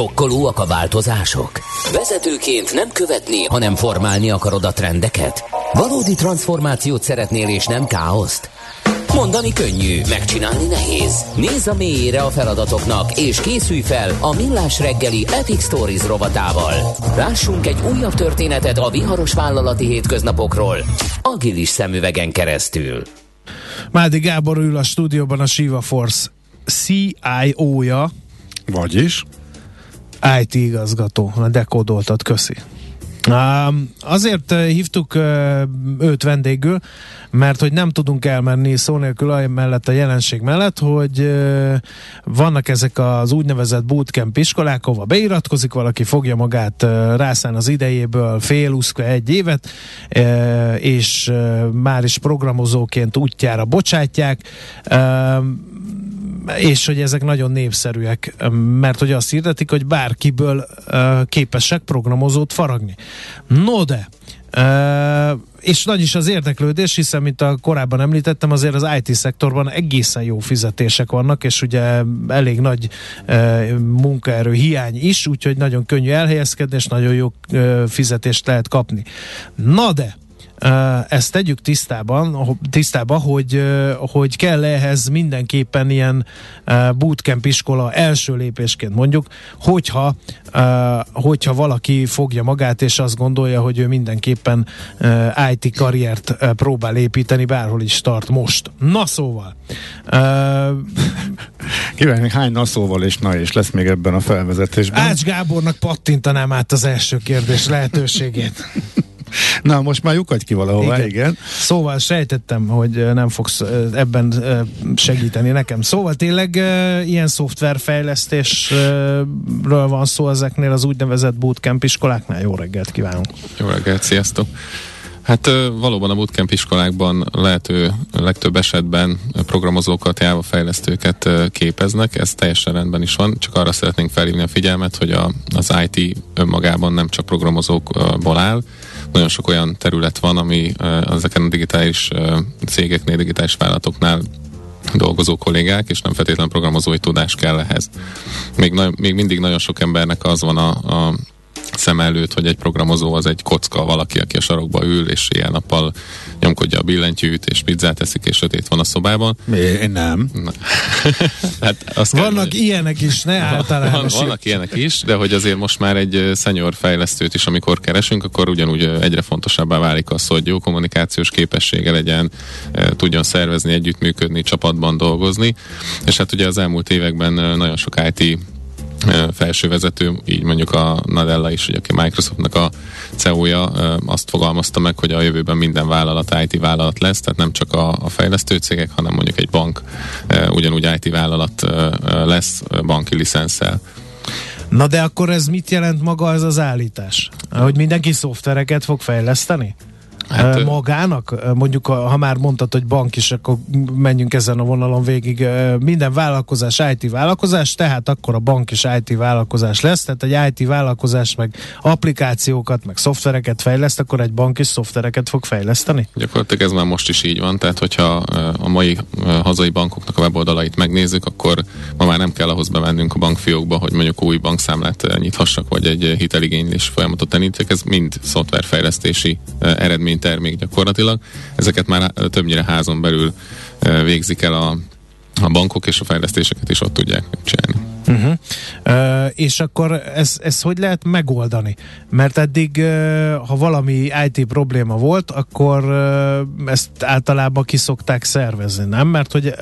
Sokkolóak a változások? Vezetőként nem követni, hanem formálni akarod a trendeket? Valódi transformációt szeretnél és nem káoszt? Mondani könnyű, megcsinálni nehéz. Nézz a mélyére a feladatoknak, és készülj fel a Millás reggeli Epic Stories rovatával. Lássunk egy újabb történetet a viharos vállalati hétköznapokról, agilis szemüvegen keresztül. Mádi Gábor ül a stúdióban a Shiva Force CIO-ja. Vagyis? IT igazgató, a dekódoltat, köszi. Azért uh, hívtuk uh, őt vendégül, mert hogy nem tudunk elmenni szó nélkül mellett a jelenség mellett, hogy uh, vannak ezek az úgynevezett bootcamp iskolák, ahova beiratkozik, valaki fogja magát rászán az idejéből fél, uszka egy évet, és már is programozóként útjára bocsátják. És hogy ezek nagyon népszerűek, mert hogy azt hirdetik, hogy bárkiből képesek programozót faragni. No de, és nagy is az érdeklődés, hiszen, mint a korábban említettem, azért az IT szektorban egészen jó fizetések vannak, és ugye elég nagy munkaerő hiány is, úgyhogy nagyon könnyű elhelyezkedni, és nagyon jó fizetést lehet kapni. Na de, ezt tegyük tisztában, tisztába, hogy, hogy kell ehhez mindenképpen ilyen bootcamp iskola első lépésként mondjuk, hogyha, hogyha valaki fogja magát, és azt gondolja, hogy ő mindenképpen IT karriert próbál építeni, bárhol is tart most. Na szóval. Kívánj, még hány na szóval és na és lesz még ebben a felvezetésben? Ács Gábornak pattintanám át az első kérdés lehetőségét. Na, most már lyukadj ki valahova, igen. igen. Szóval sejtettem, hogy nem fogsz ebben segíteni nekem. Szóval tényleg ilyen szoftverfejlesztésről van szó ezeknél az úgynevezett bootcamp iskoláknál. Jó reggelt kívánunk! Jó reggelt, sziasztok! Hát valóban a bootcamp iskolákban lehető legtöbb esetben programozókat, Java fejlesztőket képeznek, ez teljesen rendben is van, csak arra szeretnénk felhívni a figyelmet, hogy a, az IT önmagában nem csak programozókból áll, nagyon sok olyan terület van, ami ezeken a digitális cégeknél, digitális vállalatoknál dolgozó kollégák, és nem feltétlenül programozói tudás kell ehhez. Még, na, még mindig nagyon sok embernek az van a, a szem előtt, hogy egy programozó az egy kocka, valaki, aki a sarokba ül, és ilyen nappal nyomkodja a billentyűt, és pizzát eszik, és sötét van a szobában. Én nem. Na. hát azt vannak kell, ilyenek is, ne általában. Van, vannak ilyenek is, de hogy azért most már egy senior fejlesztőt is, amikor keresünk, akkor ugyanúgy egyre fontosabbá válik az, hogy jó kommunikációs képessége legyen, tudjon szervezni, együttműködni, csapatban dolgozni, és hát ugye az elmúlt években nagyon sok IT felsővezető, így mondjuk a Nadella is, aki Microsoftnak a CEO-ja azt fogalmazta meg, hogy a jövőben minden vállalat IT vállalat lesz, tehát nem csak a, a fejlesztő cégek, hanem mondjuk egy bank ugyanúgy IT vállalat lesz banki licenszel. Na de akkor ez mit jelent maga ez az állítás? Hogy mindenki szoftvereket fog fejleszteni? Hát, magának? Mondjuk, ha már mondtad, hogy bank is, akkor menjünk ezen a vonalon végig. Minden vállalkozás IT vállalkozás, tehát akkor a bank is IT vállalkozás lesz, tehát egy IT vállalkozás meg applikációkat, meg szoftvereket fejleszt, akkor egy bank is szoftvereket fog fejleszteni? Gyakorlatilag ez már most is így van, tehát hogyha a mai hazai bankoknak a weboldalait megnézzük, akkor ma már nem kell ahhoz bemennünk a bankfiókba, hogy mondjuk új bankszámlát nyithassak, vagy egy hiteligénylés folyamatot elindítsak, ez mind szoftverfejlesztési eredmény termék gyakorlatilag. Ezeket már többnyire házon belül végzik el a, a bankok, és a fejlesztéseket is ott tudják csinálni. Uh-huh. Uh, és akkor ez, ez hogy lehet megoldani? Mert eddig, uh, ha valami IT probléma volt, akkor uh, ezt általában kiszokták szervezni, nem? Mert hogy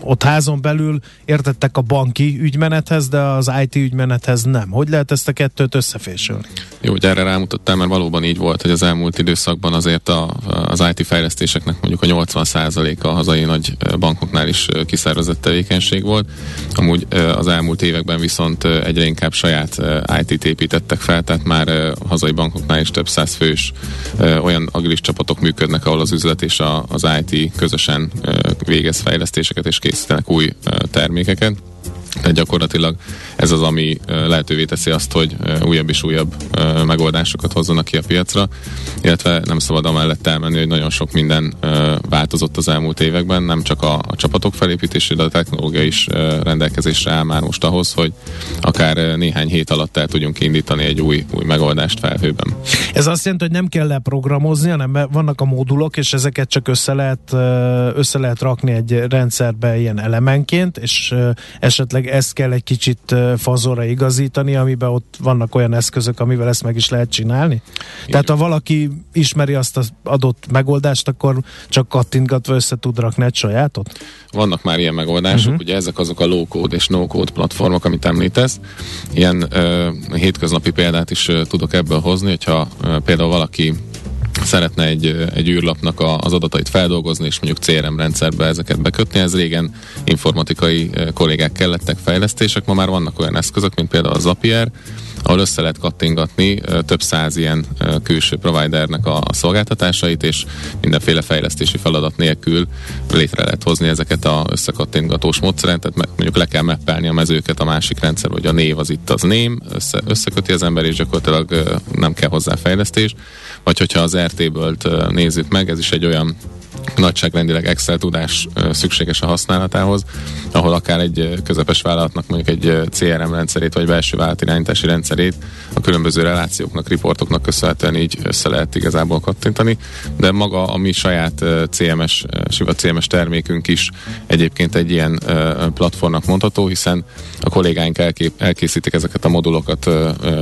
ott házon belül értettek a banki ügymenethez, de az IT ügymenethez nem. Hogy lehet ezt a kettőt összefésülni? Jó, hogy erre rámutattál, mert valóban így volt, hogy az elmúlt időszakban azért a, az IT fejlesztéseknek mondjuk a 80%-a a hazai nagy bankoknál is kiszervezett tevékenység volt. Amúgy az elmúlt években viszont egyre inkább saját IT-t építettek fel, tehát már hazai bankoknál is több száz fős olyan agilis csapatok működnek, ahol az üzlet és az IT közösen végez fejlesztéseket és készítenek új termékeket Tehát gyakorlatilag ez az, ami lehetővé teszi azt, hogy újabb és újabb megoldásokat hozzanak ki a piacra, illetve nem szabad amellett elmenni, hogy nagyon sok minden változott az elmúlt években, nem csak a, a csapatok felépítése, de a technológia is rendelkezésre áll már most ahhoz, hogy akár néhány hét alatt el tudjunk indítani egy új, új megoldást felhőben. Ez azt jelenti, hogy nem kell leprogramozni, hanem vannak a módulok, és ezeket csak össze lehet, össze lehet rakni egy rendszerbe ilyen elemenként, és esetleg ezt kell egy kicsit fazorra igazítani, amiben ott vannak olyan eszközök, amivel ezt meg is lehet csinálni? Igen. Tehát ha valaki ismeri azt az adott megoldást, akkor csak kattintgatva össze tud rakni egy sajátot? Vannak már ilyen megoldások, uh-huh. ugye ezek azok a low-code és no-code platformok, amit említesz. Ilyen uh, hétköznapi példát is uh, tudok ebből hozni, hogyha uh, például valaki szeretne egy, egy űrlapnak a, az adatait feldolgozni, és mondjuk CRM rendszerbe ezeket bekötni. Ez régen informatikai kollégák kellettek fejlesztések, ma már vannak olyan eszközök, mint például a Zapier, ahol össze lehet kattingatni több száz ilyen külső providernek a szolgáltatásait, és mindenféle fejlesztési feladat nélkül létre lehet hozni ezeket a összekattingatós módszeren, tehát mondjuk le kell meppelni a mezőket a másik rendszer, hogy a név az itt az ném, össze, összeköti az ember, és gyakorlatilag nem kell hozzá fejlesztés. Vagy hogyha az RT-ből nézzük meg, ez is egy olyan nagyságrendileg Excel tudás szükséges a használatához, ahol akár egy közepes vállalatnak mondjuk egy CRM rendszerét vagy belső vállalatirányítási rendszerét a különböző relációknak, riportoknak köszönhetően így össze lehet igazából kattintani, de maga a mi saját CMS, Siva CMS termékünk is egyébként egy ilyen platformnak mondható, hiszen a kollégáink elkép, elkészítik ezeket a modulokat,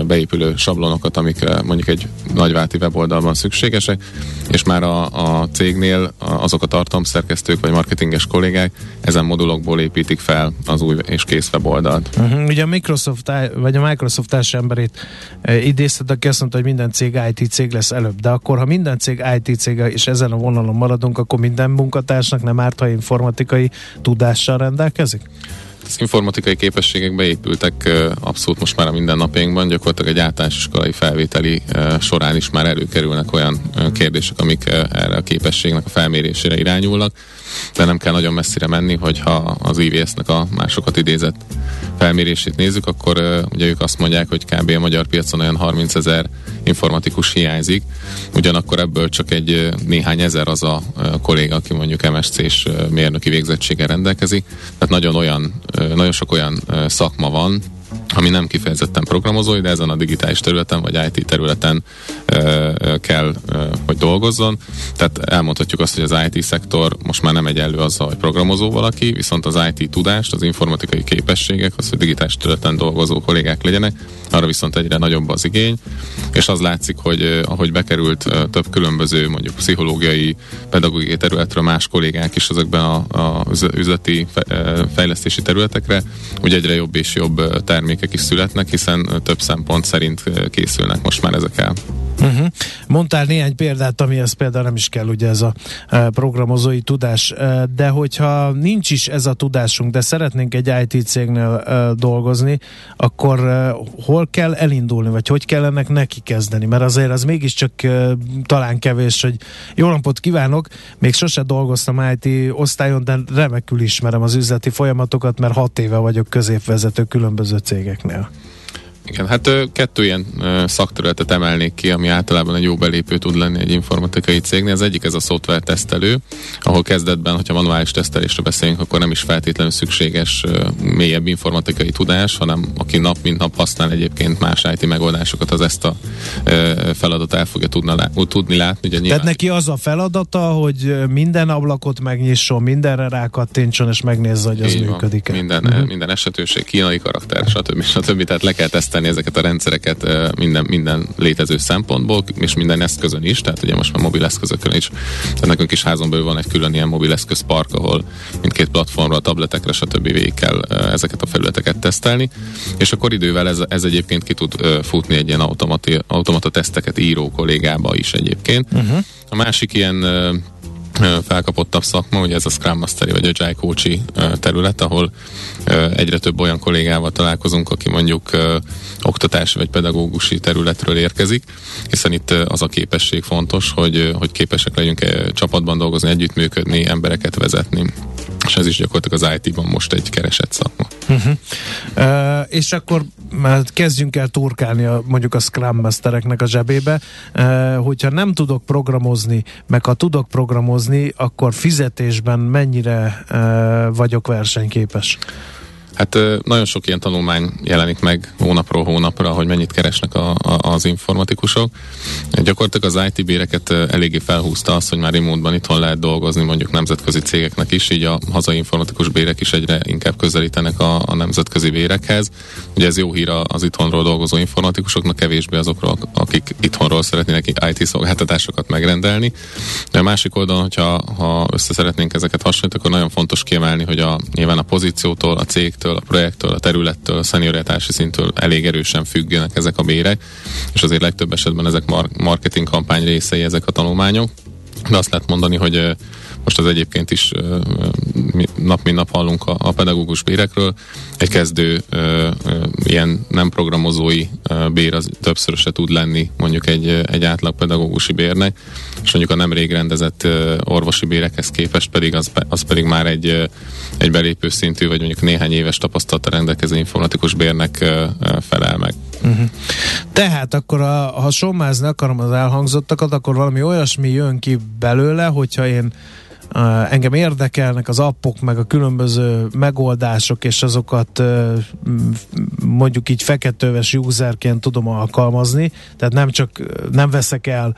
beépülő sablonokat, amik mondjuk egy nagyválti weboldalban szükségesek, és már a, a cégnél azok a tartalomszerkesztők vagy marketinges kollégák ezen modulokból építik fel az új és kész weboldalt. Uh-huh. Ugye a Microsoft, vagy a Microsoft emberét e, idézted, aki azt mondta, hogy minden cég IT cég lesz előbb, de akkor ha minden cég IT cég és ezen a vonalon maradunk, akkor minden munkatársnak nem árt, ha informatikai tudással rendelkezik? Az informatikai képességek beépültek abszolút most már a mindennapjainkban, gyakorlatilag egy általános iskolai felvételi során is már előkerülnek olyan kérdések, amik erre a képességnek a felmérésére irányulnak, de nem kell nagyon messzire menni, hogyha az IVS-nek a másokat idézett felmérését nézzük, akkor ugye ők azt mondják, hogy kb. a magyar piacon olyan 30 ezer informatikus hiányzik, ugyanakkor ebből csak egy néhány ezer az a kolléga, aki mondjuk MSC-s mérnöki végzettséggel rendelkezik, tehát nagyon olyan, nagyon sok olyan szakma van, ami nem kifejezetten programozói, de ezen a digitális területen vagy IT területen ö, kell, ö, hogy dolgozzon. Tehát elmondhatjuk azt, hogy az IT szektor most már nem egyenlő azzal, hogy programozó valaki, viszont az IT tudást, az informatikai képességek, az, hogy digitális területen dolgozó kollégák legyenek, arra viszont egyre nagyobb az igény, és az látszik, hogy ahogy bekerült több különböző mondjuk pszichológiai, pedagógiai területről más kollégák is ezekben a, a üzleti fejlesztési területekre, hogy egyre jobb és jobb termékek is születnek, hiszen több szempont szerint készülnek most már ezek el. Uh-huh. Mondtál néhány példát, amihez például nem is kell ugye ez a programozói tudás, de hogyha nincs is ez a tudásunk, de szeretnénk egy IT cégnél dolgozni, akkor hol kell elindulni, vagy hogy kell ennek neki kezdeni? Mert azért az mégiscsak talán kevés, hogy jó napot kívánok, még sose dolgoztam IT osztályon, de remekül ismerem az üzleti folyamatokat, mert hat éve vagyok középvezető különböző cégeknél. Igen, hát kettő ilyen szakterületet emelnék ki, ami általában egy jó belépő tud lenni egy informatikai cégnél. Az egyik ez a szoftver tesztelő, ahol kezdetben, hogyha manuális tesztelésre beszélünk, akkor nem is feltétlenül szükséges mélyebb informatikai tudás, hanem aki nap mint nap használ egyébként más IT megoldásokat, az ezt a feladat el fogja tudna, tudni látni. Ugye nyilván... Tehát neki az a feladata, hogy minden ablakot megnyisson, mindenre rákattintson, és megnézze, hogy az működik. Minden, uh-huh. minden esetőség, kínai karakter, stb. stb. Tehát le kell tesztelni tesztelni ezeket a rendszereket minden, minden létező szempontból, és minden eszközön is, tehát ugye most már mobil eszközökön is. Tehát nekünk is házon belül van egy külön ilyen mobil eszközpark, ahol mindkét platformra, tabletekre, stb. végig kell ezeket a felületeket tesztelni, és akkor idővel ez, ez egyébként ki tud futni egy ilyen automati, automata teszteket író kollégába is egyébként. Uh-huh. A másik ilyen felkapottabb szakma, ugye ez a Scrum Mastery vagy Agile Coachy terület, ahol egyre több olyan kollégával találkozunk, aki mondjuk oktatási vagy pedagógusi területről érkezik, hiszen itt az a képesség fontos, hogy, hogy képesek legyünk csapatban dolgozni, együttműködni, embereket vezetni és ez is gyakorlatilag az IT-ban most egy keresett szakma. Uh-huh. Uh, és akkor kezdjünk el turkálni a, mondjuk a Scrum Mastereknek a zsebébe, uh, hogyha nem tudok programozni, meg ha tudok programozni, akkor fizetésben mennyire uh, vagyok versenyképes? Hát nagyon sok ilyen tanulmány jelenik meg hónapról hónapra, hogy mennyit keresnek a, a, az informatikusok. Gyakorlatilag az IT béreket eléggé felhúzta az, hogy már remote itthon lehet dolgozni mondjuk nemzetközi cégeknek is, így a hazai informatikus bérek is egyre inkább közelítenek a, a nemzetközi bérekhez. Ugye ez jó hír az itthonról dolgozó informatikusoknak, kevésbé azokról, akik itthonról szeretnének IT szolgáltatásokat megrendelni. De a másik oldalon, hogyha ha össze szeretnénk ezeket hasonlítani, akkor nagyon fontos kiemelni, hogy a, nyilván a pozíciótól, a cég cégtől, a projektől, a területtől, a szenioritási szintől elég erősen függenek ezek a bérek, és azért legtöbb esetben ezek mar- marketing kampány részei ezek a tanulmányok. De azt lehet mondani, hogy most az egyébként is nap mint nap hallunk a, pedagógus bérekről. Egy kezdő ilyen nem programozói bér az többszöröse tud lenni mondjuk egy, egy átlag pedagógusi bérnek, és mondjuk a nemrég rendezett orvosi bérekhez képest pedig az, az pedig már egy, egy belépő szintű, vagy mondjuk néhány éves tapasztalata rendelkező informatikus bérnek felel meg. Uh-huh. Tehát akkor, a, ha sommázni akarom az elhangzottakat, akkor valami olyasmi jön ki belőle, hogyha én engem érdekelnek az appok, meg a különböző megoldások, és azokat mondjuk így feketőves userként tudom alkalmazni, tehát nem csak nem veszek el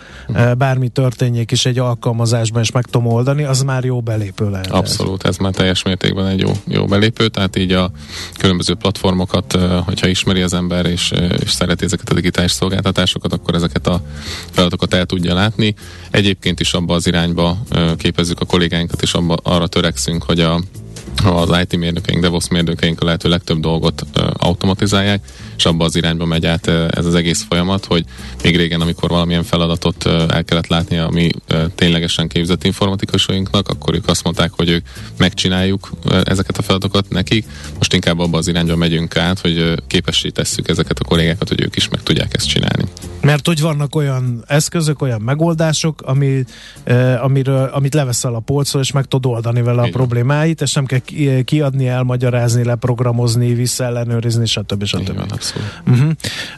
bármi történjék is egy alkalmazásban, és meg tudom oldani, az már jó belépő lehet. Abszolút, ez már teljes mértékben egy jó, jó belépő, tehát így a különböző platformokat, hogyha ismeri az ember, és, és szereti ezeket a digitális szolgáltatásokat, akkor ezeket a feladatokat el tudja látni. Egyébként is abba az irányba képezzük a kollégáinkat, és abba, arra törekszünk, hogy a az IT mérnökeink, DevOps mérnökeink a lehető legtöbb dolgot automatizálják, és abba az irányba megy át ez az egész folyamat, hogy még régen, amikor valamilyen feladatot el kellett látni a mi ténylegesen képzett informatikusainknak, akkor ők azt mondták, hogy ők megcsináljuk ezeket a feladatokat nekik. Most inkább abba az irányba megyünk át, hogy képessé tesszük ezeket a kollégákat, hogy ők is meg tudják ezt csinálni. Mert hogy vannak olyan eszközök, olyan megoldások, ami, uh, amiről, amit leveszel a polcról, és meg tudod oldani vele a problémáit, és nem kell kiadni, elmagyarázni, leprogramozni, visszaellenőrizni, stb. stb. Van, uh-huh.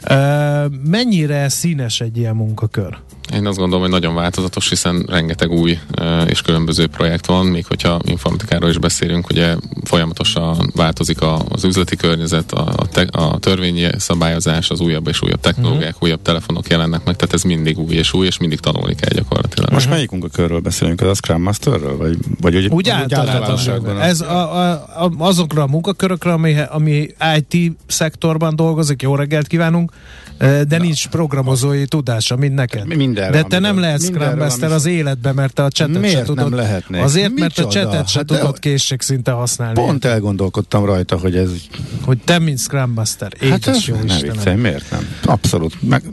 uh, mennyire színes egy ilyen munkakör? Én azt gondolom, hogy nagyon változatos, hiszen rengeteg új és különböző projekt van, még hogyha informatikáról is beszélünk, ugye folyamatosan változik az üzleti környezet, a, te, a törvényi szabályozás, az újabb és újabb technológiák, uh-huh. újabb telefonok jelennek meg, tehát ez mindig új és új, és mindig tanulni kell gyakorlatilag. Most uh-huh. melyik munkakörről beszélünk? Az a Scrum Masterről? Vagy, vagy úgy, úgy általánosságban? Ez a, a, a, azokra a munkakörökre, ami, ami IT szektorban dolgozik, jó reggelt kívánunk, de Na, nincs programozói tudása, mint neked. Mindenre, de te nem lehetsz Scrum Master az életben, mert te a csetet Miért se tudod. nem lehetnék? Azért, mert a csetet se hát tudod készségszinte használni. Pont elgondolkodtam rajta, hogy ez... Hogy te, mint Scrum Master. Hát ez jó nem viccelj, miért nem? Abszolút. Meg,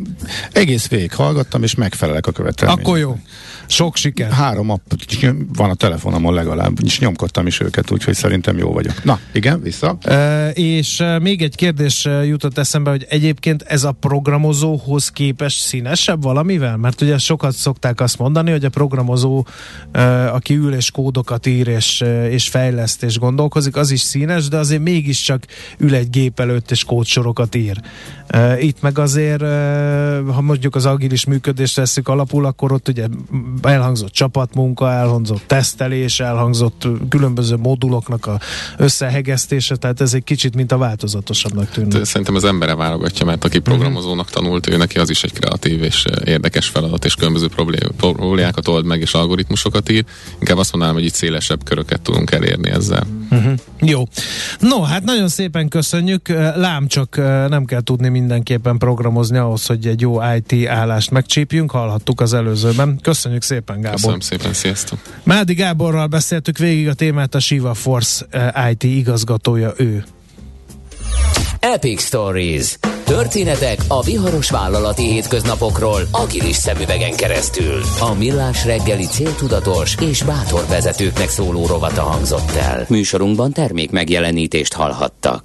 egész végig hallgattam, és megfelelek a követelménynek. Akkor jó. Sok siker. Három app van a telefonomon legalább, és nyomkodtam is őket, úgyhogy szerintem jó vagyok. Na, igen, vissza. E, és még egy kérdés jutott eszembe, hogy egyébként ez a programozóhoz képest színesebb valamivel? Mert ugye sokat szokták azt mondani, hogy a programozó, aki ül és kódokat ír és, és fejleszt és gondolkozik, az is színes, de azért mégiscsak ül egy gép előtt és kódsorokat ír. Itt meg azért, ha mondjuk az agilis működést veszük alapul, akkor ott ugye elhangzott csapatmunka, elhangzott tesztelés, elhangzott különböző moduloknak a összehegesztése, tehát ez egy kicsit mint a változatosabbnak tűnik. Szerintem az embere válogatja, mert aki programozónak tanult, ő neki az is egy kreatív és érdekes feladat, és különböző problémákat old meg, és algoritmusokat ír. Inkább azt mondanám, hogy itt szélesebb köröket tudunk elérni ezzel. Uh-huh. Jó. No, hát nagyon szépen köszönjük. Lám csak nem kell tudni mindenképpen programozni ahhoz, hogy egy jó IT állást megcsípjünk. Hallhattuk az előzőben. Köszönjük szépen, Gábor. Köszönöm szépen, sziasztok. Mádi Gáborral beszéltük végig a témát, a Shiva Force IT igazgatója ő. Epic Stories. Történetek a viharos vállalati hétköznapokról agilis szemüvegen keresztül. A millás reggeli céltudatos és bátor vezetőknek szóló rovata hangzott el. Műsorunkban termék megjelenítést hallhattak.